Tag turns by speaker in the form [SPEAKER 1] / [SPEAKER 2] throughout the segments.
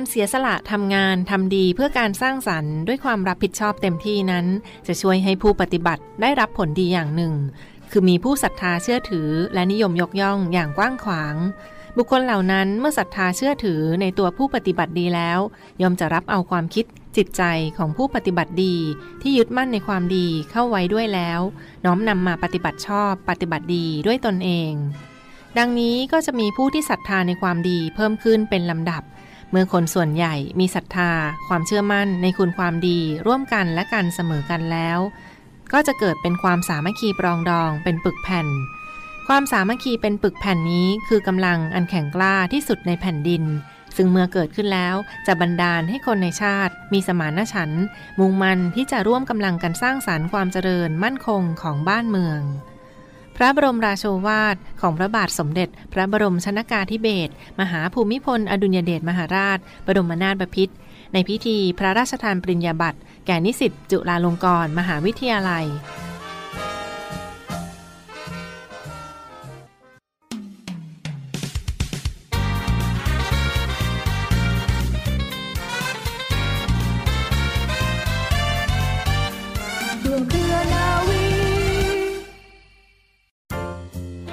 [SPEAKER 1] การเสียสละทำงานทำดีเพื่อการสร้างสรรค์ด้วยความรับผิดชอบเต็มที่นั้น จะช่วยให้ผู้ปฏิบัติได้รับผลดีอย่างหนึ่ง คือมีผู้ศรัทธาเชื่อถือ และนิยมยกย่องอย่างกว้างขวาง บุคคลเหล่านั้นเมื่อศรัทธาเชื่อถือในตัวผู้ปฏิบัติดีแล้ว ย่อมจะรับเอาความคิดจิตใจของผู้ปฏิบัติดี ที่ยึดมั่นในความดีเข้าไว้ด้วยแล้ว น้อมนำมาปฏิบัติชอบ ปฏิบัติดีด้วยตนเอง ดังนี้ก็จะมีผู้ที่ศรัทธาในความดีเพิ่มขึ้นเป็นลำดับ เมื่อคนส่วนใหญ่มีศรัทธา ความเชื่อมั่นในคุณความดี ร่วมกันและกันเสมอกันแล้ว ก็จะเกิดเป็นความสามัคคีปรองดองเป็นปึกแผ่น ความสามัคคีเป็นปึกแผ่นนี้คือกำลังอันแข็งกล้าที่สุดในแผ่นดิน ซึ่งเมื่อเกิดขึ้นแล้วจะบันดาลให้คนในชาติ มีสมานฉันท์มุ่งมั่นที่จะร่วมกำลังกันสร้างสารรค์ความเจริญมั่นคงของบ้านเมือง ระบรมราโชวาทของพระบาทสมเด็จ พระบรมชนากาธิเบศรมหาภูมิพล อดุญเดชมหาราช บรมนาถบพิตรในพิธีพระราชทานปริญญาบัตรแก่นิสิตจุฬาลงกรณ์มหาวิทยาลัย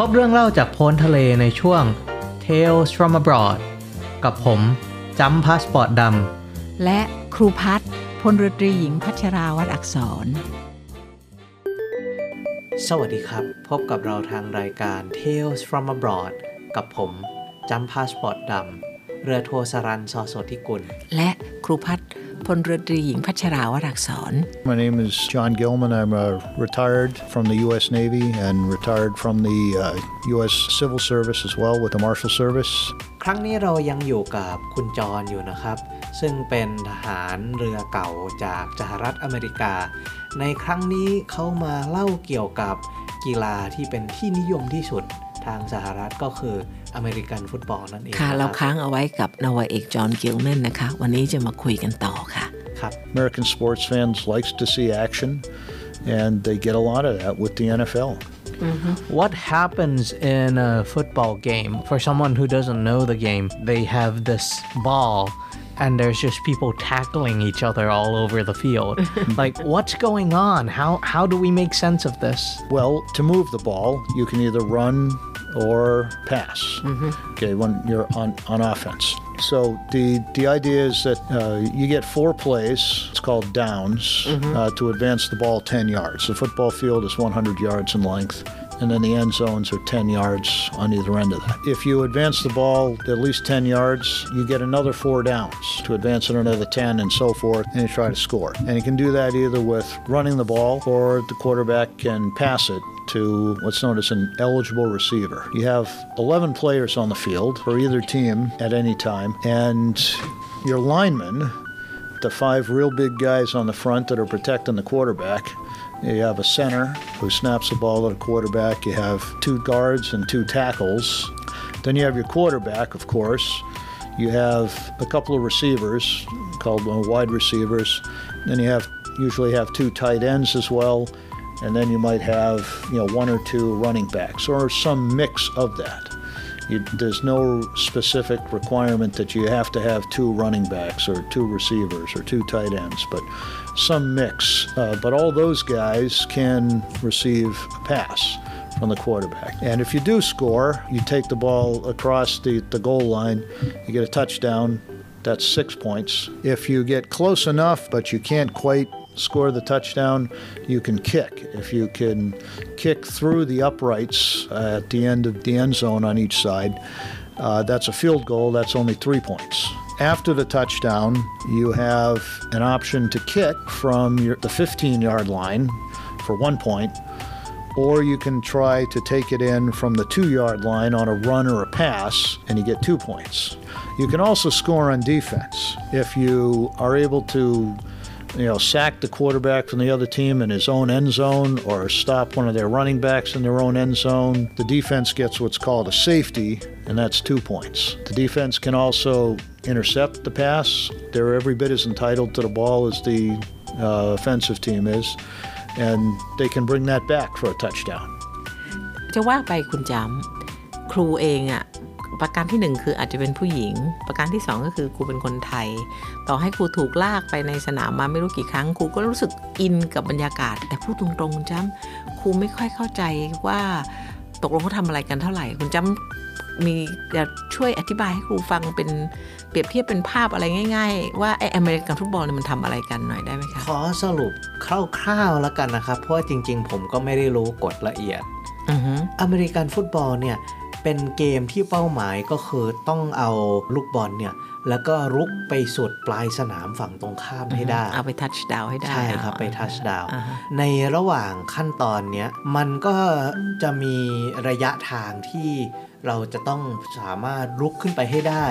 [SPEAKER 2] บเรื่องเล่าจากโพ้นทะเลในช่วง Tales from abroad กับผมจำพาสปอร์ตด
[SPEAKER 3] และครูพัฒน์พลเรือตรีหญิงพัชราวัดอักษรำ
[SPEAKER 2] สวัสดีครับ พบกับเราทางรายการ Tales from abroad กับผมจำพาสปอร์ตดำเรือโทสรันซอโสธิกุล
[SPEAKER 3] และครูพัฒน์ พลเรือตรีหญิงพัชราวัดอักษร
[SPEAKER 4] My name is John Gilman. I'm uh, retired from the U.S. Navy and retired from the uh, U.S. Civil Service as well with the Marshal Service.
[SPEAKER 2] ครั้งนี้เรายังอยู่กับคุณจรอยู่นะครับ ซึ่งเป็นทหารเรือเก่าจากสหรัฐอเมริกา ในครั้งนี้เขามาเล่าเกี่ยวกับกีฬาที่เป็นที่นิยมที่สุดทางสหรัฐก็คือ อเมริกันฟุตบอลนั่นเอง
[SPEAKER 3] ค่ะ
[SPEAKER 2] น
[SPEAKER 3] เรา
[SPEAKER 2] บ
[SPEAKER 3] ค้างเอาไว้กับนาวาเอกจอห์นกิลแมนนะคะ วันนี้จะมาคุยกันต่อค่ะ
[SPEAKER 2] ครับ
[SPEAKER 4] American sports fans likes to see action, and they get a lot of that with the NFL.
[SPEAKER 2] What happens in a football game for someone who doesn't know the game? They have this ball and there's just people tackling each other all over the field. like what's going on? How how do we make sense of this?
[SPEAKER 4] Well, to move the ball, you can either run or pass. Okay, when you're on, on offense. So the the idea is that uh, you get four plays. It's called downs uh, to advance the ball 10 yards. The football field is 100 yards in length. And then the end zones are 10 yards on either end of that. If you advance the ball at least 10 yards, you get another four downs to advance it another 10 and so forth, and you try to score. And you can do that either with running the ball or the quarterback can pass it to what's known as an eligible receiver. You have 11 players on the field for either team at any time, and your linemen, the five real big guys on the front that are protecting the quarterback, you have a center who snaps the ball at the quarterback. You have two guards and two tackles. Then you have your quarterback, of course. You have a couple of receivers called uh, wide receivers. Then you have usually have two tight ends as well. And then you might have you know one or two running backs or some mix of that. You, there's no specific requirement that you have to have two running backs or two receivers or two tight ends, but some mix. Uh, but all those guys can receive a pass from the quarterback. And if you do score, you take the ball across the, the goal line, you get a touchdown, that's six points. If you get close enough, but you can't quite score the touchdown, you can kick. If you can kick through the uprights at the end of the end zone on each side, uh, that's a field goal, that's only three points. After the touchdown, you have an option to kick from your, the 15 yard line for one point, or you can try to take it in from the two yard line on a run or a pass, and you get two points. You can also score on defense if you are able to you know, sack the quarterback from the other team in his own end zone or stop one of their running backs in their own end zone, the defense gets what's called a safety, and that's two points. The defense can also intercept the pass. They're every bit as entitled to the ball as the uh, offensive team is, and they can bring that back for a touchdown.
[SPEAKER 5] จะว่าไปคุณจำครูเองอะ ประการที่หนึ่งคืออาจจะเป็นผู้หญิง ประการที่สองก็คือครูเป็นคนไทย ต่อให้ครูถูกลากไปในสนามมาไม่รู้กี่ครั้งครูก็รู้สึกอินกับบรรยากาศ แต่พูดตรงๆคุณจำครูไม่ค่อยเข้าใจว่าตกลงเขาทำอะไรกันเท่าไหร่ คุณจ้ำมีจะช่วยอธิบายให้ครูฟังเป็นเปรียบเทียบเป็นภาพอะไรง่าย ๆ ว่าไออเมริกันฟุตบอลเนี่ยมันทำอะไรกันหน่อยได้ไหมคะ
[SPEAKER 2] ขอสรุปคร่าวๆแล้วกันนะครับ เพราะว่าจริง ๆ ผมก็ไม่ได้รู้กฎละเอียด
[SPEAKER 5] อ
[SPEAKER 2] เมริกันฟุตบอลเนี่ย เป็นเกมที่เป้าหมายก็คือต้องเอาลูกบอลเนี่ยแล้วก็รุกไปสุดปลายสนามฝั่งตรงข้ามให้ได้
[SPEAKER 5] เอาไปทัชดาวให้ได้
[SPEAKER 2] ใช่ครับ
[SPEAKER 5] อ่า
[SPEAKER 2] ไปทัชดาว
[SPEAKER 5] อ่าฮะ
[SPEAKER 2] ในระหว่างขั้นตอนเนี้ยมันก็จะมีระยะทางที่เราจะต้องสามารถลุกขึ้นไปให้ได้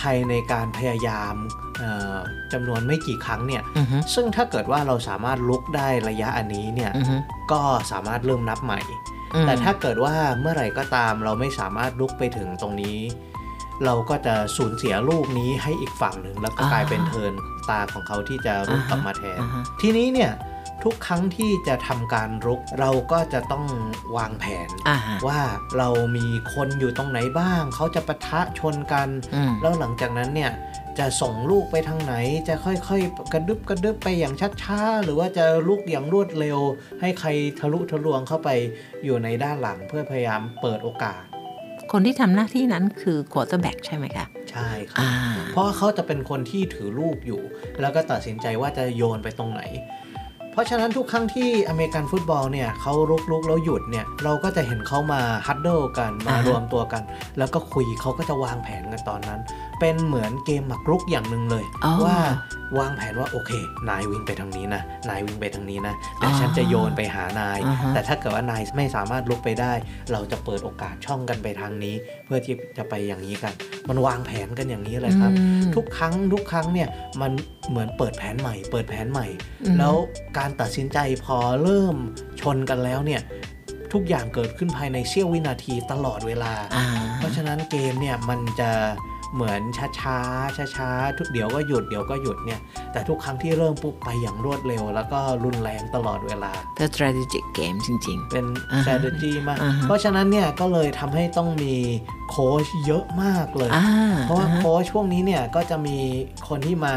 [SPEAKER 2] ภายในการพยายามเอ่อจำนวนไม่กี่ครั้งเนี่ย
[SPEAKER 5] อือฮึ
[SPEAKER 2] ซึ่งถ้าเกิดว่าเราสามารถลุกได้ระยะอันนี้เนี่ย
[SPEAKER 5] อือฮึ
[SPEAKER 2] ก็สามารถเริ่มนับใหม่
[SPEAKER 5] อืม
[SPEAKER 2] แต่ถ้าเกิดว่าเมื่อไหร่ก็ตามเราไม่สามารถลุกไปถึงตรงนี้ เราก็จะสูญเสียลูกนี้ให้อีกฝั่งหนึ่งแล้วก็กลายเป็นเทิร์นตาของเขาที่จะรุกกลับมาแทน
[SPEAKER 5] อ่าฮะ
[SPEAKER 2] ทีนี้เนี่ย ทุกครั้งที่จะทำการรุก เราก็จะต้องวางแผน
[SPEAKER 5] อ่าฮะ
[SPEAKER 2] ว่าเรามีคนอยู่ตรงไหนบ้าง เขาจะปะทะชนกัน
[SPEAKER 5] อืม
[SPEAKER 2] แล้วหลังจากนั้นเนี่ยจะส่งลูกไปทางไหน จะค่อยๆ กระดึบกระดึบไปอย่างช้าๆ หรือว่าจะลุกอย่างรวดเร็ว ให้ใครทะลุทะลวงเข้าไปอยู่ในด้านหลังเพื่อพยายามเปิดโอกาส
[SPEAKER 5] คนที่ทำหน้าที่นั้นคือ quarterback ใช่ไหมคะ
[SPEAKER 2] ใช่ครับ
[SPEAKER 5] อ่า
[SPEAKER 2] เพราะว่าเขาจะเป็นคนที่ถือลูกอยู่ แล้วก็ตัดสินใจว่าจะโยนไปตรงไหน เพราะฉะนั้นทุกครั้งที่อเมริกันฟุตบอลเนี่ยเขาลุกลุกแล้วหยุดเนี่ยเราก็จะเห็นเขามาฮัดเดิลกันมา
[SPEAKER 5] อ่าฮะ
[SPEAKER 2] รวมตัวกัน แล้วก็คุยเขาก็จะวางแผนกันตอนนั้น เป็นเหมือนเกมหมากรุกอย่างหนึ่งเลย
[SPEAKER 5] อ๋อ
[SPEAKER 2] ว่าวางแผนว่าโอเค นายวิ่งไปทางนี้นะ นายวิ่งไปทางนี้นะเดี๋ยว
[SPEAKER 5] อ่า
[SPEAKER 2] ฉันจะโยนไปหานาย
[SPEAKER 5] อ่าฮะ
[SPEAKER 2] แต่ถ้าเกิดว่านายไม่สามารถลุกไปได้ เราจะเปิดโอกาสช่องกันไปทางนี้ เพื่อที่จะไปอย่างนี้กัน มันวางแผนกันอย่างนี้เลยครับ
[SPEAKER 5] อืม
[SPEAKER 2] ทุกครั้งทุกครั้งเนี่ยมันเหมือนเปิดแผนใหม่ เปิดแผนใหม่
[SPEAKER 5] อืม
[SPEAKER 2] แล้วการตัดสินใจพอเริ่มชนกันแล้วเนี่ยทุกอย่างเกิดขึ้นภายในเสี้ยววินาทีตลอดเวลา
[SPEAKER 5] อ่า
[SPEAKER 2] เพราะฉะนั้นเกมเนี่ยมันจะ เหมือนช้าช้าช้าช้าๆทุกเดี๋ยวก็หยุดเดี๋ยวก็หยุดเนี่ย แต่ทุกครั้งที่เริ่มปุ๊บไปอย่างรวดเร็ว แล้วก็รุนแรงตลอดเวลา
[SPEAKER 5] แต่ strategic game จริง
[SPEAKER 2] เป็น
[SPEAKER 5] อ่าฮะ
[SPEAKER 2] strategy มาก
[SPEAKER 5] อ่าฮะ
[SPEAKER 2] เพราะฉะนั้นเนี่ยก็เลยทำให้ต้องมีโค้ชเยอะมากเลย
[SPEAKER 5] ๆอ่า
[SPEAKER 2] เพราะว่า
[SPEAKER 5] อ่ฮ
[SPEAKER 2] โค้ชพวกนี้เนี่ยก็จะมีคนที่มา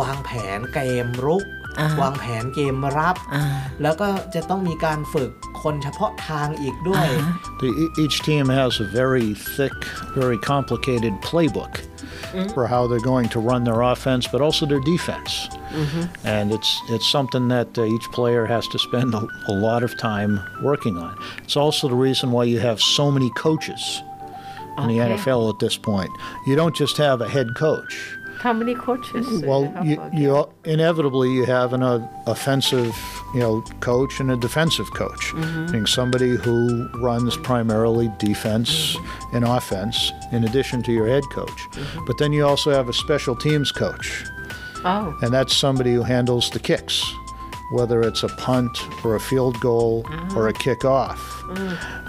[SPEAKER 2] วางแผนเกมรุก
[SPEAKER 5] อ่าฮะ
[SPEAKER 2] วางแผนเกมรับ
[SPEAKER 5] อ่า
[SPEAKER 2] แล้วก็จะต้องมีการฝึกคนเฉพาะทางอีกด้วย
[SPEAKER 5] อ่าฮะ
[SPEAKER 4] The, e- each team has a very thick, very complicated playbook for how they're going to run their offense, but also their defense. And it's it's something that uh, each player has to spend a, a lot of time working on. It's also the reason why you have so many coaches in the
[SPEAKER 5] Okay.
[SPEAKER 4] NFL at this point. You don't just have a head coach.
[SPEAKER 5] How many coaches
[SPEAKER 4] Well, you, you inevitably you have an uh, offensive, you know, coach and a defensive coach. Meaning somebody who runs primarily defense and offense in addition to your head coach. But then you also have a special teams coach,
[SPEAKER 5] อ๋อ
[SPEAKER 4] and that's somebody who handles the kicks, whether it's a punt or a field goal or a kickoff.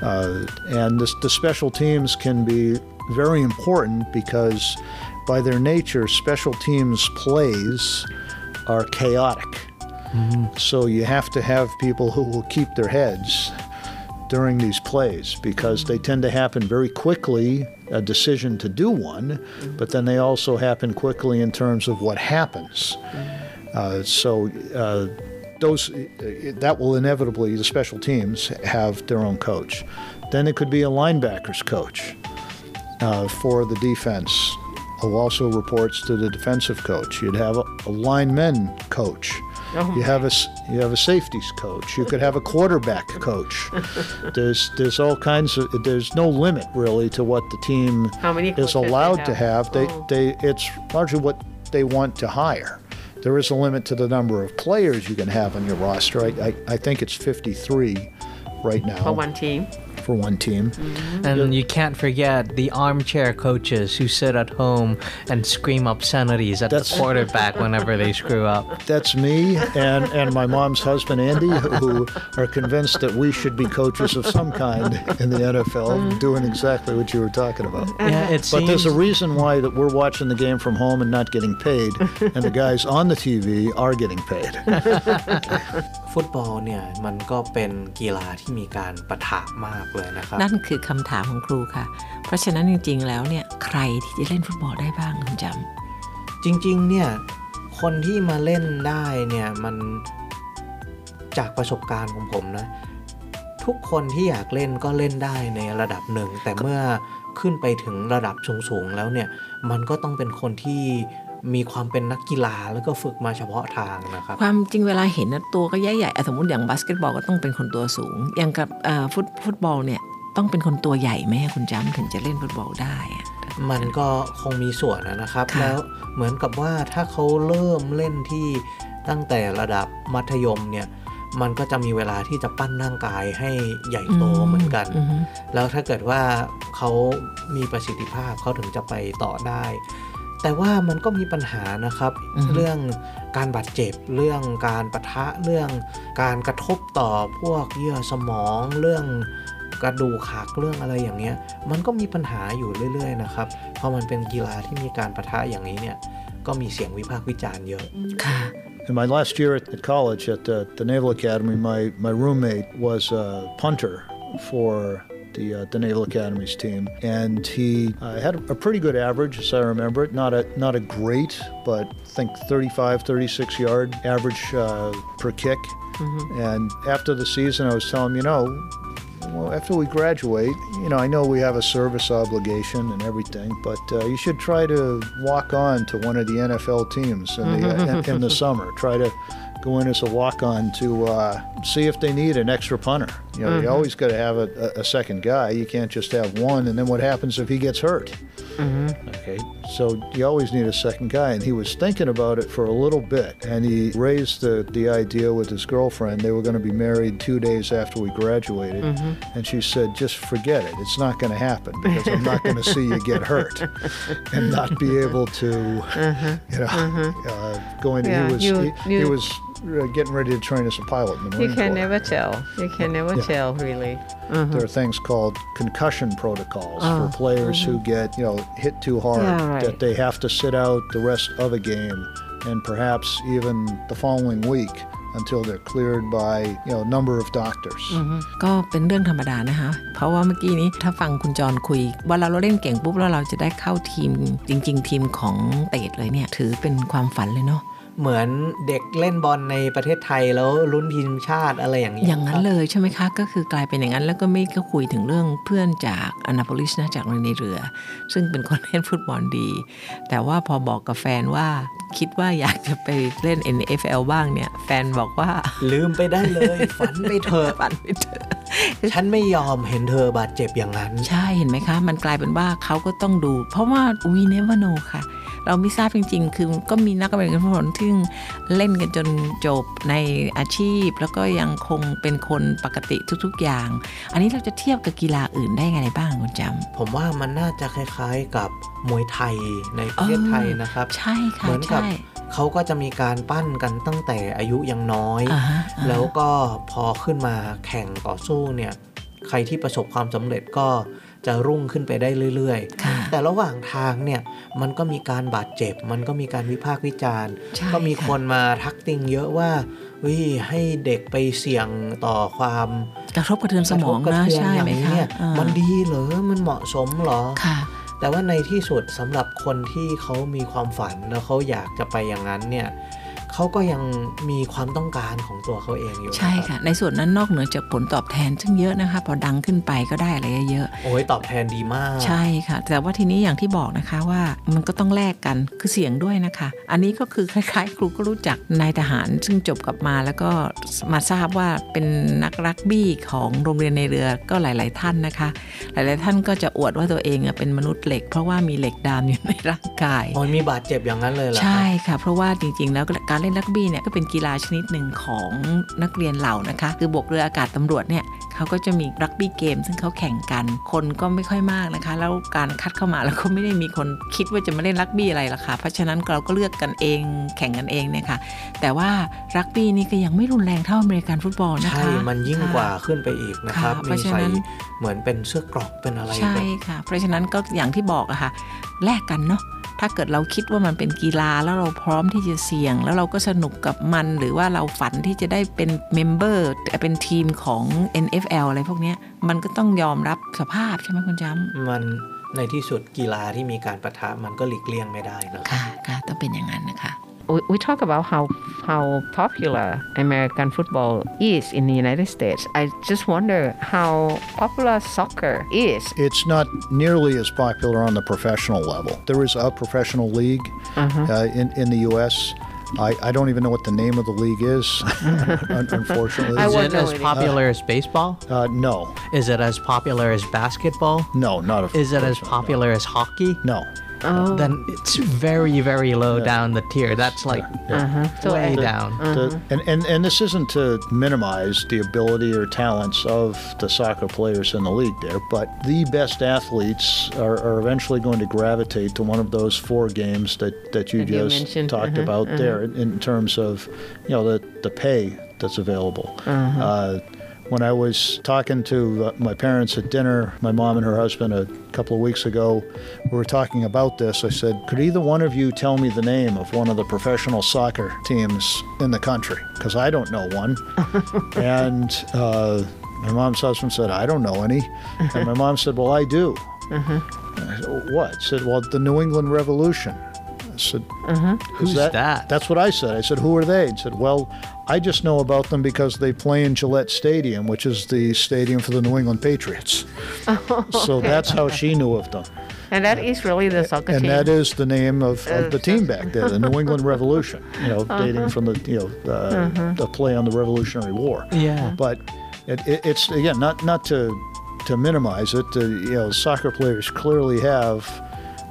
[SPEAKER 4] Uh, and this, the special teams can be very important because, by their nature, special teams plays are chaotic. So you have to have people who will keep their heads during these plays because they tend to happen very quickly, a decision to do one, but then they also happen quickly in terms of what happens. Uh, so uh, those that will inevitably the special teams have their own coach. Then it could be a linebackers coach uh, for the defense, who also reports to the defensive coach. You'd have a, a lineman coach. Oh you have a you have a safeties coach. You could have a quarterback coach. there's there's all kinds of there's no limit really to what the team is allowed to
[SPEAKER 5] have?
[SPEAKER 4] have. They
[SPEAKER 5] Oh.
[SPEAKER 4] they it's largely what they want to hire. There is a limit to the number of players you can have on your roster. I, I, I think it's 53 right now.
[SPEAKER 5] for one team
[SPEAKER 4] for one team.
[SPEAKER 2] Mm-hmm. And you can't forget the armchair coaches who sit at home and scream obscenities at
[SPEAKER 4] That's-
[SPEAKER 2] the quarterback whenever they screw up.
[SPEAKER 4] That's me and, and my mom's husband, Andy, who are convinced that we should be coaches of some kind in the NFL, doing exactly what you were talking about.
[SPEAKER 2] Yeah, it
[SPEAKER 4] But there's
[SPEAKER 2] seems
[SPEAKER 4] a reason why that we're watching the game from home and not getting paid, and the guys on the TV are getting paid.
[SPEAKER 2] ฟุตบอลเนี่ยมันก็เป็นกีฬาที่มีการปะทะมาก เลยนะครับ
[SPEAKER 5] นั่นคือคำถามของครูค่ะ เพราะฉะนั้นจริง ๆ แล้วเนี่ยใครที่จะเล่นฟุตบอลได้บ้างคุณจ
[SPEAKER 2] จริง ๆ เนี่ยคนที่มาเล่นได้เนี่ยมันจากประสบการณ์ของผมนะ ทุกคนที่อยากเล่นก็เล่นได้ในระดับหนึ่ง แต่เมื่อขึ้นไปถึงระดับสูงๆแล้วเนี่ย มันก็ต้องเป็นคนที่ มีความเป็นนักกีฬาแล้วก็ฝึกมาเฉพาะทางนะครับำ
[SPEAKER 5] ความจริงเวลาเห็นนะตัวก็ใหญ่ๆอะสมมติอย่างบาสเกตบอลก็ต้องเป็นคนตัวสูง อย่างกับเอ่อฟุตฟุตบอลเนี่ยต้องเป็นคนตัวใหญ่ไหมคุณจำถึงจะเล่นฟุตบอลได้อะ
[SPEAKER 2] มันก็คงมีส่วนนะครับ
[SPEAKER 5] ค่ะ
[SPEAKER 2] แล้วเหมือนกับว่าถ้าเขาเริ่มเล่นที่ตั้งแต่ระดับมัธยมเนี่ยมันก็จะมีเวลาที่จะปั้นร่างกายให้ใหญ่โตเหมือนกัน
[SPEAKER 5] อือฮึ
[SPEAKER 2] แล้วถ้าเกิดว่าเขามีประสิทธิภาพเขาถึงจะไปต่อได้ แต่ว่ามันก็มีปัญหานะครับ เรื่องการบาดเจ็บ เรื่องการประทะเรื่องการกระทบต่อพวกเยื่อสมอง เรื่องกระดูกหักเรื่องอะไรอย่างเงี้ย มันก็มีปัญหาอยู่เรื่อยๆนะครับพอมันเป็นกีฬาที่มีการประทะอย่างนี้เนี่ยก็มีเสียงวิพากษ์วิจารณ์เยอะ
[SPEAKER 5] ค่ะ
[SPEAKER 4] In my last year at, at college at the, the Naval Academy, my, my roommate was a punter for the, uh, the Naval Academy's team, and he uh, had a pretty good average, as I remember it. Not a not a great, but I think 35, 36 yard average uh, per kick. And after the season, I was telling him, you know, well, after we graduate, you know, I know we have a service obligation and everything, but uh, you should try to walk on to one of the NFL teams in the in, in the summer. Try to go in as a walk on to uh, see if they need an extra punter. You know, you mm-hmm. always got to have a, a, a second guy. You can't just have one, and then what happens if he gets hurt? Mm-hmm. Okay, so you always need a second guy, and he was thinking about it for a little bit, and he raised the, the idea with his girlfriend. They were going to be married two days after we graduated, mm-hmm. and she said, "Just forget it. It's not going to happen because I'm not going to see you get hurt and not be able to, uh-huh. you know, uh, go into.
[SPEAKER 6] Yeah,
[SPEAKER 4] he was
[SPEAKER 6] you-
[SPEAKER 4] he, he was getting ready to train as a pilot in the Marine
[SPEAKER 6] You can
[SPEAKER 4] Corps.
[SPEAKER 6] never tell. You can never
[SPEAKER 4] Yeah.
[SPEAKER 6] tell, really.
[SPEAKER 4] There are things called concussion protocols for players who get, you know, hit too hard
[SPEAKER 6] Yeah, right.
[SPEAKER 4] that they have to sit out the rest of a game and perhaps even the following week until they're cleared by, you know, a number of doctors.
[SPEAKER 5] ก็เป็นเรื่องธรรมดานะคะ เพราะว่าเมื่อกี้นี้ถ้าฟังคุณจรคุยเว่าเราเล่นเก่งปุ๊บแล้วเราจะได้เข้าทีม จริง ๆ ทีมของเตดเลยเนี่ย ถือเป็นความฝันเลยเนาะ
[SPEAKER 2] เหมือนเด็กเล่นบอลในประเทศไทยแล้วลุ้นทีมชาติอะไรอย่างนี้
[SPEAKER 5] อย่างนั้น
[SPEAKER 2] ครับ
[SPEAKER 5] เลยใช่ไหมคะ ก็คือกลายเป็นอย่างนั้น แล้วก็ไม่ก็คุยถึงเรื่องเพื่อนจากอนาโปลิสนะจากโรงเรียนในเรือ ซึ่งเป็นคนเล่นฟุตบอลดี แต่ว่าพอบอกกับแฟนว่าคิดว่าอยากจะไปเล่น NFL บ้างเนี่ย แฟนบอกว่า
[SPEAKER 2] ลืมไปได้เลย ฝันไปเถอะ
[SPEAKER 5] ฝันไปเถอะ
[SPEAKER 2] ฉันไม่ยอมเห็นเธอบาดเจ็บอย่างนั้น
[SPEAKER 5] ใช่เห็นไหมคะ มันกลายเป็นว่าเขาก็ต้องดู เพราะว่า we never know ค่ะ เราไม่ทราบจริง ๆ คือก็มีนักการเมืองฟุตบอลที่เล่นกันจนจบในอาชีพ แล้วก็ยังคงเป็นคนปกติทุก ๆ อย่าง อันนี้เราจะเทียบกับกีฬาอื่นได้ไงบ้างคุณจำ
[SPEAKER 2] ผมว่ามันน่าจะคล้ายๆกับมวยไทยในประเทศไทยนะครับ
[SPEAKER 5] ใช่ค่ะ
[SPEAKER 2] เหมือนกับ
[SPEAKER 5] ใช่
[SPEAKER 2] เขาก็จะมีการปั้นกันตั้งแต่อายุยังน้อย
[SPEAKER 5] อ่าฮะอ่าฮะ
[SPEAKER 2] แล้วก็พอขึ้นมาแข่งต่อสู้เนี่ยใครที่ประสบความสำเร็จก็ จะรุ่งขึ้นไปได้เรื่อย
[SPEAKER 5] ค่ะ
[SPEAKER 2] ๆแต่ระหว่างทางเนี่ยมันก็มีการบาดเจ็บ มันก็มีการวิพากษ์วิจารณ์
[SPEAKER 5] ใช่
[SPEAKER 2] ก็มี
[SPEAKER 5] ค่ะ
[SPEAKER 2] คนมาทักติงเยอะว่าวิให้เด็กไปเสี่ยงต่อความ
[SPEAKER 5] กระทบกระเทือนสมอง
[SPEAKER 2] กรทบก
[SPEAKER 5] นะ
[SPEAKER 2] ระเทื
[SPEAKER 5] ใช่
[SPEAKER 2] อย่าง
[SPEAKER 5] ไหม
[SPEAKER 2] นี้
[SPEAKER 5] คะ
[SPEAKER 2] เนี่ย
[SPEAKER 5] อ่า
[SPEAKER 2] มันดีเหรอมันเหมาะสมเหรอ
[SPEAKER 5] ค่ะ
[SPEAKER 2] แต่ว่าในที่สุดสำหรับคนที่เขามีความฝันแล้วเขาอยากจะไปอย่างนั้นเนี่ย เขาก็ยังมีความต้องการของตัวเขาเองอยู่
[SPEAKER 5] ใช่
[SPEAKER 2] นรับ
[SPEAKER 5] ค่ะ ในส่วนนั้นนอกเหนือจากผลตอบแทน ซึ่งเยอะนะคะ พอดังขึ้นไปก็ได้อะไรเยอะ
[SPEAKER 2] โอ้ยตอบแทนดีมาก
[SPEAKER 5] ใช่ค่ะ แต่ว่าทีนี้อย่างที่บอกนะคะว่ามันก็ต้องแลกกันคือเสียงด้วยนะคะ อันนี้ก็คือคล้ายๆ ครูก็รู้จักนายทหาร ซึ่งจบกลับมาแล้วก็มาทราบว่าเป็นนักรักบี้ของโรงเรียนในเรือก็หลาย ๆ ท่านนะคะ หลาย ๆ ท่านก็จะอวดว่าตัวเองอะเป็นมนุษย์เหล็ก เพราะว่ามีเหล็กดามอยู่ในร่างกาย
[SPEAKER 2] โอ้ยมีบาดเจ็บอย่างนั้นเลยเหรอครับ
[SPEAKER 5] ใช่ค่ะ เพราะว่าจริง ๆ แล้วการเล่นรักบี้เนี่ยก็เป็นกีฬาชนิดหนึ่งของนักเรียนเหล่านะคะ คือบกเรืออากาศตำรวจเนี่ยเขาก็จะมีรักบี้เกม ซึ่งเขาแข่งกัน คนก็ไม่ค่อยมากนะคะ แล้วการคัดเข้ามาแล้วก็ไม่ได้มีคนคิดว่าจะมาเล่นรักบี้อะไรล่ะค่ะเพราะฉะนั้นเราก็เลือกกันเองแข่งกันเองเนี่ยค่ะแต่ว่ารักบี้นี่ก็ยังไม่รุนแรงเท่าอเมริกันฟุตบอลนะคะ
[SPEAKER 2] ใช่มันยิ่งกว่าขึ้นไปอีกนะครับ
[SPEAKER 5] ค่ะเพ
[SPEAKER 2] มี
[SPEAKER 5] ราะฉะ
[SPEAKER 2] ใส่
[SPEAKER 5] นั้น
[SPEAKER 2] เหมือนเป็นเสื้อกรอกเป็นอะไร
[SPEAKER 5] ใช่
[SPEAKER 2] แบบ
[SPEAKER 5] ค่ะ เพราะฉะนั้นก็อย่างที่บอกอะค่ะแลกกันเนาะ ถ้าเกิดเราคิดว่ามันเป็นกีฬาแล้วเราพร้อมที่จะเสี่ยง แล้วเราก็สนุกกับมันหรือว่าเราฝันที่จะได้เป็นเมมเบอร์เป็นทีมของ NFL อะไรพวกเนี้ยมันก็ต้องยอมรับสภาพใช่ไหมคุณจำ
[SPEAKER 2] มันในที่สุดกีฬาที่มีการประทะมันก็หลีกเลี่ยงไม่ได้นะครับ
[SPEAKER 5] ค่ะค่ะต้องเป็นอย่างนั้นนะคะ
[SPEAKER 6] we, we talk about how how popular American football is in the United States. I just wonder how popular soccer is.
[SPEAKER 4] It's not nearly as popular on the professional level. There is a professional league uh, in, in the U.S. I, I don't even know what the name of the league is, unfortunately.
[SPEAKER 6] I
[SPEAKER 7] Is it as
[SPEAKER 6] any.
[SPEAKER 7] popular as baseball?
[SPEAKER 4] Uh, no,
[SPEAKER 7] Is it as popular as basketball?
[SPEAKER 4] no, not a.
[SPEAKER 7] Is it as popular as hockey?
[SPEAKER 4] No.
[SPEAKER 6] Oh,
[SPEAKER 7] Then it's very, very low down the tier. That's like
[SPEAKER 6] so
[SPEAKER 7] way
[SPEAKER 6] I-
[SPEAKER 7] down.
[SPEAKER 4] The, and, and, and this isn't to minimize the ability or talents of the soccer players in the league there, but the best athletes are, are eventually going to gravitate to one of those four games that, that you
[SPEAKER 6] That
[SPEAKER 4] just
[SPEAKER 6] mentioned,
[SPEAKER 4] talked
[SPEAKER 6] uh-huh,
[SPEAKER 4] about there in, in terms of you know the, the pay that's available. Uh, when I was talking to uh, my parents at dinner, my mom and her husband, a couple of weeks ago, we were talking about this. I said, Could either one of you tell me the name of one of the professional soccer teams in the country? Because I don't know one. and uh, my mom's husband said, I don't know any. And my mom said, Well, I do. I said, what? She said, Well, the New England Revolution. I said,
[SPEAKER 7] Who's that?
[SPEAKER 4] That's what I said. I said, Who are they? He said, Well, I just know about them because they play in Gillette Stadium, which is the stadium for the New England Patriots. So that's how she knew of them.
[SPEAKER 6] and that is really the soccer
[SPEAKER 4] And
[SPEAKER 6] team.
[SPEAKER 4] that is the name of, of the team back there, the New England Revolution, you know, dating from the, you know, uh, the play on the Revolutionary War.
[SPEAKER 7] Yeah.
[SPEAKER 4] But it, it, it's, again, not, not to, to minimize it, uh, you know, soccer players clearly have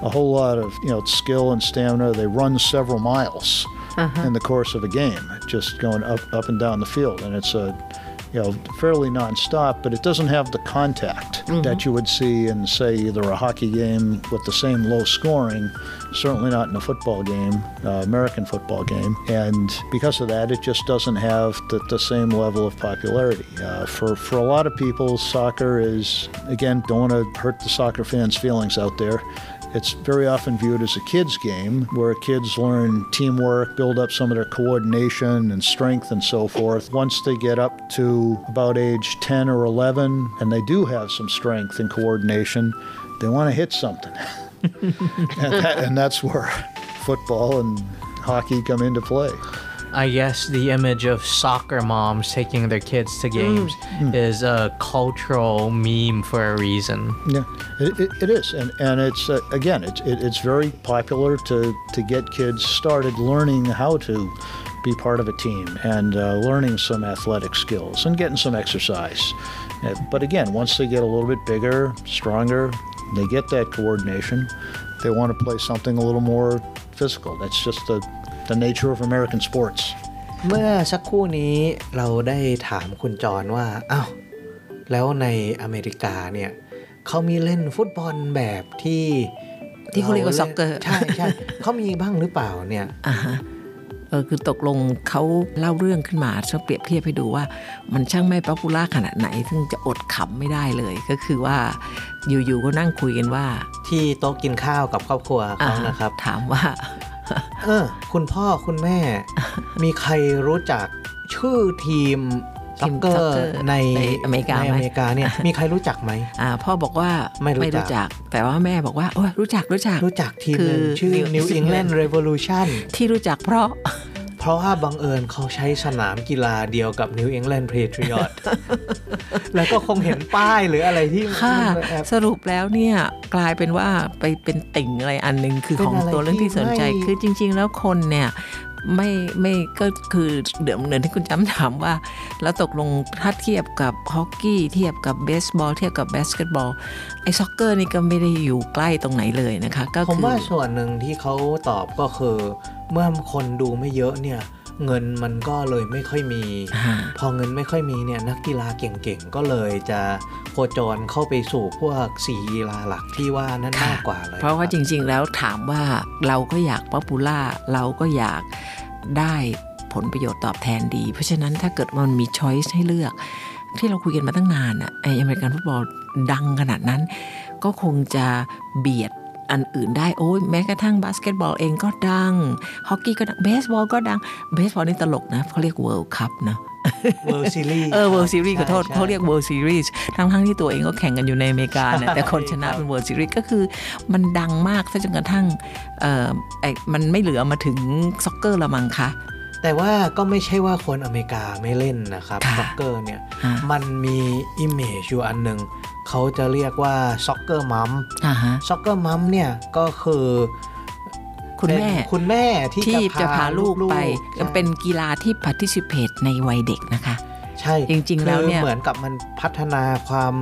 [SPEAKER 4] a whole lot of, you know, skill and stamina. They run several miles in the course of a game, just going up, up and down the field. And it's a, you know, fairly nonstop, but it doesn't have the contact that you would see in, say, either a hockey game with the same low scoring, certainly not in a football game, uh, American football game. And because of that, it just doesn't have the, the same level of popularity. Uh, for, for a lot of people, soccer is, again, don't want to hurt the soccer fans' feelings out there. It's very often viewed as a kids' game where kids learn teamwork, build up some of their coordination and strength and so forth. Once they get up to about age 10 or 11 and they do have some strength and coordination, they want to hit something. and, that, and that's where football and hockey come into play.
[SPEAKER 7] I guess the image of soccer moms taking their kids to games is a cultural meme for a reason.
[SPEAKER 4] Yeah, it, it, it is, and and it's uh, again, it's it, it's very popular to to get kids started learning how to be part of a team and uh, learning some athletic skills and getting some exercise. Uh, but again, once they get a little bit bigger, stronger, they get that coordination. They want to play something a little more physical. That's just the the nature of American sports.
[SPEAKER 2] เมื่อสักครู่นี้เราได้ถามคุณจรว่าอ้าวแล้วในอเมริกาเนี่ยเขามีเล่นฟุตบอลแบบที่
[SPEAKER 5] ที่เขาเรียกว่า
[SPEAKER 2] ล่น
[SPEAKER 5] soccer
[SPEAKER 2] ใช่ใช่เขามีบ้างหรือเปล่าเนี่ย
[SPEAKER 5] อ่าฮะเออคือตกลงเขาเล่าเรื่องขึ้นมาเขาเปรียบเทียบให้ดูว่า มันช่างไม่ป๊อปปูล่าขนาดไหน ซึ่งจะอดขำไม่ได้เลย ก็คือว่าอยู่ๆก็นั่งคุยกันว่า
[SPEAKER 2] ที่โต๊ะกินข้าวกับครอบครัวเขานะครับ
[SPEAKER 5] ถามว่า
[SPEAKER 2] เออ คุณพ่อคุณแม่ มีใครรู้จักชื่อทีม
[SPEAKER 5] ที
[SPEAKER 2] ซ็อก
[SPEAKER 5] ม
[SPEAKER 2] เกอ
[SPEAKER 5] ซ็อก
[SPEAKER 2] ร์
[SPEAKER 5] เกอร์
[SPEAKER 2] ใน
[SPEAKER 5] ในอเมริกา
[SPEAKER 2] ใน
[SPEAKER 5] ไหม
[SPEAKER 2] อเมริกาเนี่ยมีใครรู้จักไหม
[SPEAKER 5] อ่าพ่อบอกว่า
[SPEAKER 2] ไม่รู้จัก
[SPEAKER 5] กแต่ว่าแม่บอกว่าโอ้ยรู้จักรู้จัก
[SPEAKER 2] รู้จักทีม
[SPEAKER 5] คือ
[SPEAKER 2] หนึ่งชื่อ
[SPEAKER 5] New
[SPEAKER 2] New England
[SPEAKER 5] England
[SPEAKER 2] Revolution
[SPEAKER 5] ที่รู้จักเพราะ
[SPEAKER 2] เพราะว่าบังเอิญเขาใช้สนามกีฬาเดียวกับ New England Patriot แล้วก็คงเห็นป้ายหรืออะไรที่
[SPEAKER 5] ค่ะ
[SPEAKER 2] มันแอบ
[SPEAKER 5] สรุปแล้วเนี่ยกลายเป็นว่าไปเป็นติ่งอะไรอันหนึ่งคือ
[SPEAKER 2] เป็น
[SPEAKER 5] ของ
[SPEAKER 2] อะไร
[SPEAKER 5] ตัวเรื่องที่สนใจ
[SPEAKER 2] ที่ไม่
[SPEAKER 5] คือจริง ๆ แล้วคนเนี่ย ไม่ไม่ก็คือเดี๋ยวเหมือนที่คุณจ๋าถามว่า แล้วตกลงถ้าเทียบกับฮอกกี้เทียบกับเบสบอลเทียบกับบาสเกตบอลไอ้ soccer นี่ก็ไม่ได้อยู่ใกล้ตรงไหนเลยนะคะ ก็
[SPEAKER 2] ผม
[SPEAKER 5] คือ
[SPEAKER 2] ว่าส่วนหนึ่งที่เขาตอบก็คือ เมื่อคนดูไม่เยอะเนี่ย เงินมันก็เลยไม่ค่อยมี
[SPEAKER 5] อ่า
[SPEAKER 2] พอเงินไม่ค่อยมีเนี่ยนักกีฬาเก่งๆ ก็เลยจะโคจรเข้าไปสู่พวกสี่กีฬาหลักที่ว่านั่น
[SPEAKER 5] ค่ะ
[SPEAKER 2] มากกว่าเลย
[SPEAKER 5] เพราะว่าจ
[SPEAKER 2] คบ
[SPEAKER 5] ริงๆแล้วถามว่าเราก็อยาก popular เราก็อยากได้ผลประโยชน์ตอบแทนดี เพราะฉะนั้นถ้าเกิดมันมี choice ให้เลือก ที่เราคุยกันมาตั้งนานอะไออเมริกันฟุตบอลดังขนาดนั้น ก็คงจะเบียด อันอื่นได้โอ้ยแม้กระทั่งบาสเกตบอลเองก็ดังฮอกกี้ก็ดังเบสบอลก็ดังเบสบอลนี่ตลกนะเขาเรียก World Cup นะ
[SPEAKER 2] World Series
[SPEAKER 5] เออ World Series ขอโทษ
[SPEAKER 2] ใช่
[SPEAKER 5] เขาเรียก World Series ทั้งทั้งๆที่ตัวเองก็แข่งกันอยู่ในอเมริกานะแต่คนชนะเป็น World Series ก็คือมันดังมากซะจนกระทั่งเออไอมันไม่เหลือมาถึง soccer ละมั้งคะ
[SPEAKER 2] แต่ว่าก็ไม่ใช่ว่าคนอเมริกาไม่เล่นนะครับ
[SPEAKER 5] ค่ะ
[SPEAKER 2] soccer เนี่ย
[SPEAKER 5] อ่า
[SPEAKER 2] มันมี image อยู่อันหนึ่ง เขาจะเรียกว่าซ็ soccer mom อ่า
[SPEAKER 5] ฮะ
[SPEAKER 2] soccer mom เนี่ยก็คือ
[SPEAKER 5] คุณแม่
[SPEAKER 2] เป็นคุณแม่ที่
[SPEAKER 5] ที่จะพาลูกไป
[SPEAKER 2] ใช่
[SPEAKER 5] เป็นกีฬาที่ participate ในวัยเด็กนะคะ
[SPEAKER 2] ใช่
[SPEAKER 5] จริง ๆ แล้วเนี่ย
[SPEAKER 2] คือเหมือนกับมันพัฒนาความ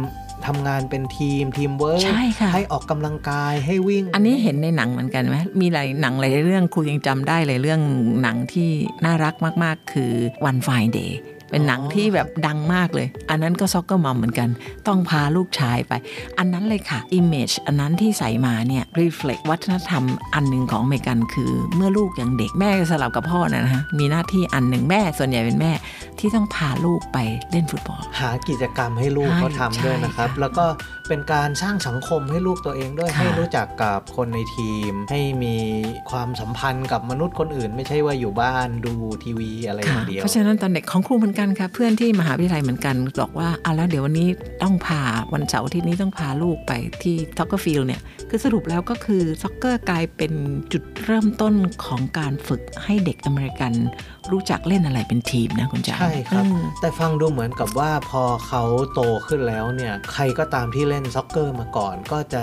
[SPEAKER 2] ทำงานเป็นทีมทีมเวิร์ก
[SPEAKER 5] ใช่ค่ะ
[SPEAKER 2] ให้ออกกำลังกายให้วิ่ง
[SPEAKER 5] อันนี้เห็นในหนังเหมือนกันไหมมีหลายหนังหลายเรื่องครูยังจำได้เลยเรื่องหนังที่น่ารักมาก ๆ คือ One Fine Day เป็นหนังที่แบบดังมากเลย อันนั้นก็ soccer mom เหมือนกัน ต้องพาลูกชายไป อันนั้นเลยค่ะ Image อันนั้นที่ใส่มาเนี่ย reflect วัฒนธรรมอันหนึ่งของอเมริกันคือเมื่อลูกยังเด็กแม่สลับกับพ่อนะฮะมีหน้าที่อันหนึ่งแม่ส่วนใหญ่เป็นแม่ ที่ต้องพาลูกไปเล่นฟุตบอล
[SPEAKER 2] หากิจกรรมให้ลูก
[SPEAKER 5] ใช่
[SPEAKER 2] เขาทำด้วยนะครับ
[SPEAKER 5] ใช่ค่ะ
[SPEAKER 2] แล้วก็ เป็นการสร้างสังคมให้ลูกตัวเองด้วย
[SPEAKER 5] ค่ะ
[SPEAKER 2] ให้รู้จักกับคนในทีม ให้มีความสัมพันธ์กับมนุษย์คนอื่น ไม่ใช่ว่าอยู่บ้านดูทีวีอะไรอ
[SPEAKER 5] ค่ะ
[SPEAKER 2] ย่างเดียว
[SPEAKER 5] เพราะฉะนั้นตอนเด็กของครูเหมือนกันค่ะเพื่อนที่มหาวิทยาลัยเหมือนกันบอกว่าอะแล้วเดี๋ยววันนี้ต้องพาวันเสาร์อาทิตย์นี้ต้องพาลูกไปที่ soccer field เนี่ยคือสรุปแล้วก็คือ soccer กลายเป็นจุดเริ่มต้นของการฝึกให้เด็กอเมริกัน รู้จักเล่นอะไรเป็นทีมนะคุณจ๋า
[SPEAKER 2] ใช่ครับ
[SPEAKER 5] อืม
[SPEAKER 2] แต่ฟังดูเหมือนกับว่าพอเขาโตขึ้นแล้วเนี่ยใครก็ตามที่เล่น soccer มาก่อน ก็จะ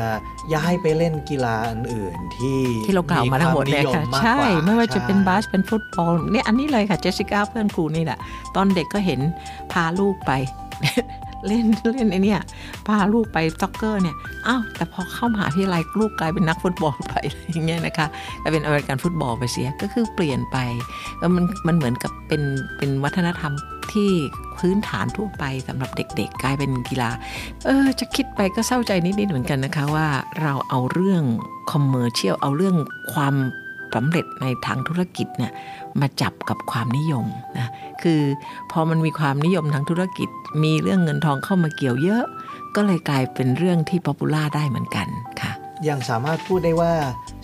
[SPEAKER 2] ย้ายไปเล่นกีฬาอื่นๆ ที่
[SPEAKER 5] ที่เรากล่าวมาทั้งหมดเนี่ยค่ะ
[SPEAKER 2] วามนิยมมาก
[SPEAKER 5] ใช่
[SPEAKER 2] กว่า
[SPEAKER 5] ไม่ว่าจะเป็น
[SPEAKER 2] ใช่
[SPEAKER 5] บาสเป็นฟุตบอลเนี่ยอันนี้เลยค่ะเจสสิก้าเพื่อนครูนี่แหละ ตอนเด็กก็เห็นพาลูกไปเล่นเล่นไอเนี่ยพาลูกไป soccer เนี่ยอ้าวแต่พอเข้ามหาวิทยาลัยลูกกลายเป็นนักฟุตบอลไปอย่างเงี้ยนะคะกลายเป็นอเมริกันฟุตบอลไปเสียก็คือเปลี่ยนไปแล้วมันมันเหมือนกับเป็นเป็นวัฒนธรรมที่ พื้นฐานทั่วไปสำหรับเด็ก ๆ กลายเป็นกีฬา เออ จะคิดไปก็เศร้าใจนิดๆเหมือนกันนะคะว่าเราเอาเรื่อง commercial เอาเรื่องความสำเร็จในทางธุรกิจเนี่ยมาจับกับความนิยมนะคือพอมันมีความนิยมทางธุรกิจ มีเรื่องเงินทองเข้ามาเกี่ยวเยอะ ก็เลยกลายเป็นเรื่องที่ popular ได้เหมือนกันค่ะ
[SPEAKER 2] ยังสามารถพูดได้ว่า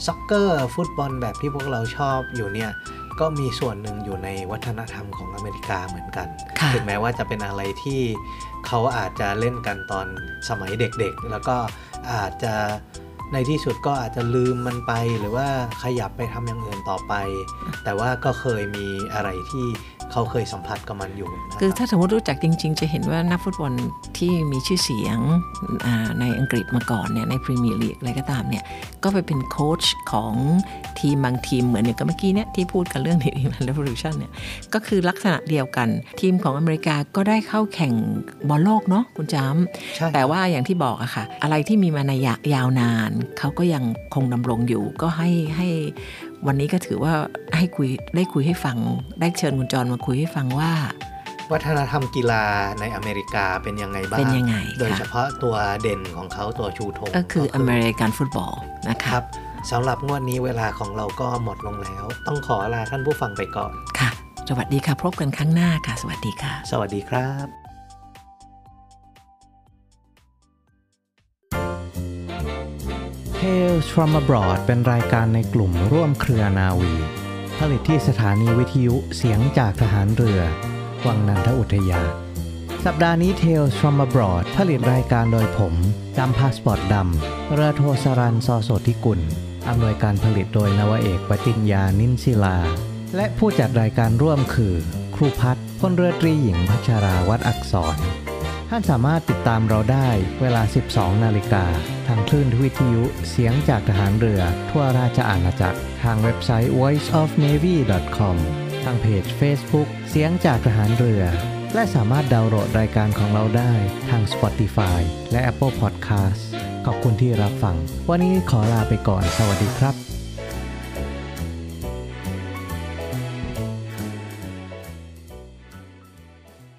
[SPEAKER 2] soccer ฟุตบอลแบบที่พวกเราชอบอยู่เนี่ย ก็มีส่วนหนึ่งอยู่ในวัฒนธรรมของอเมริกาเหมือนกัน
[SPEAKER 5] ค่ะ
[SPEAKER 2] ถึงแม้ว่าจะเป็นอะไรที่เขาอาจจะเล่นกันตอนสมัยเด็กๆ แล้วก็อาจจะในที่สุดก็อาจจะลืมมันไปหรือว่าขยับไปทำอย่างอื่นต่อไป แต่ว่าก็เคยมีอะไรที่เขาเคยสัมผัสกับมันอยู่นะ
[SPEAKER 5] คือ
[SPEAKER 2] รับ
[SPEAKER 5] ถ้าสมมติรู้จักจริง ๆ จะเห็นว่านักฟุตบอลที่มีชื่อเสียงอ่าในอังกฤษมาก่อนเนี่ยในพรีเมียร์ลีกอะไรก็ตามเนี่ยก็ไปเป็นโค้ชของทีมบางทีมเหมือนอย่างกับเมื่อกี้เนี่ยที่พูดกันเรื่อง New England Revolution เนี่ยก็คือลักษณะเดียวกัน ทีมของอเมริกาก็ได้เข้าแข่งบอลโลกเนาะคุณจำ
[SPEAKER 2] ใช่
[SPEAKER 5] แต่ว่าอย่างที่บอกอะค่ะ อะไรที่มีมาในยะยาวนาน เขาก็ยังคงดำรงอยู่ก็ให้ให้ วันนี้ก็ถือว่าให้คุยได้คุยให้ฟัง ได้เชิญคุณจรมาคุยให้ฟังว่า
[SPEAKER 2] วัฒนธรรมกีฬาในอเมริกาเป็นยังไงบ้าง
[SPEAKER 5] เป็นยังไง
[SPEAKER 2] โดย
[SPEAKER 5] ค่ะ
[SPEAKER 2] เฉพาะตัวเด่นของเขาตัวชูธง
[SPEAKER 5] ก็คืออเมริกันฟุตบอลนะ
[SPEAKER 2] ค
[SPEAKER 5] คะ
[SPEAKER 2] รับสำหรับงวดนี้เวลาของเราก็หมดลงแล้ว ต้องขอลาท่านผู้ฟังไปก่อน
[SPEAKER 5] ค่ะ สวัสดีค่ะพบกันครั้งหน้าค่ะ สวัสดีค่ะ
[SPEAKER 2] สวัสดีครับ
[SPEAKER 8] Tales from abroad เป็นรายการในกลุ่มร่วมเครือนาวี ผลิตที่สถานีวิทยุเสียงจากทหารเรือ วังนันทอุทยา สัปดาห์นี้ Tales from abroad ผลิตรายการโดยผมจำพาสปอร์ตดำเรือโทสรันซอโสธิกุลอำนวยการผลิตโดยนวเอกปติญญานินศิลา และผู้จัดรายการร่วมคือ ครูพัฒน์พลเรือตรีหญิงพัชราวัดอักษร ท่านสามารถติดตามเราได้เวลา 12 นาฬิกาางคลื่นวิทยุเสียงจากทหารเรือ ทั่วราชอาณาจักร ทางเว็บไซต์ voiceofnavy.com ทางเพจ Facebook เสียงจากทหารเรือ และสามารถดาวน์โหลดรายการของเราได้ทาง Spotify และ Apple Podcast ขอบคุณที่รับฟัง วันนี้ขอลาไปก่อน สวัสดีครับ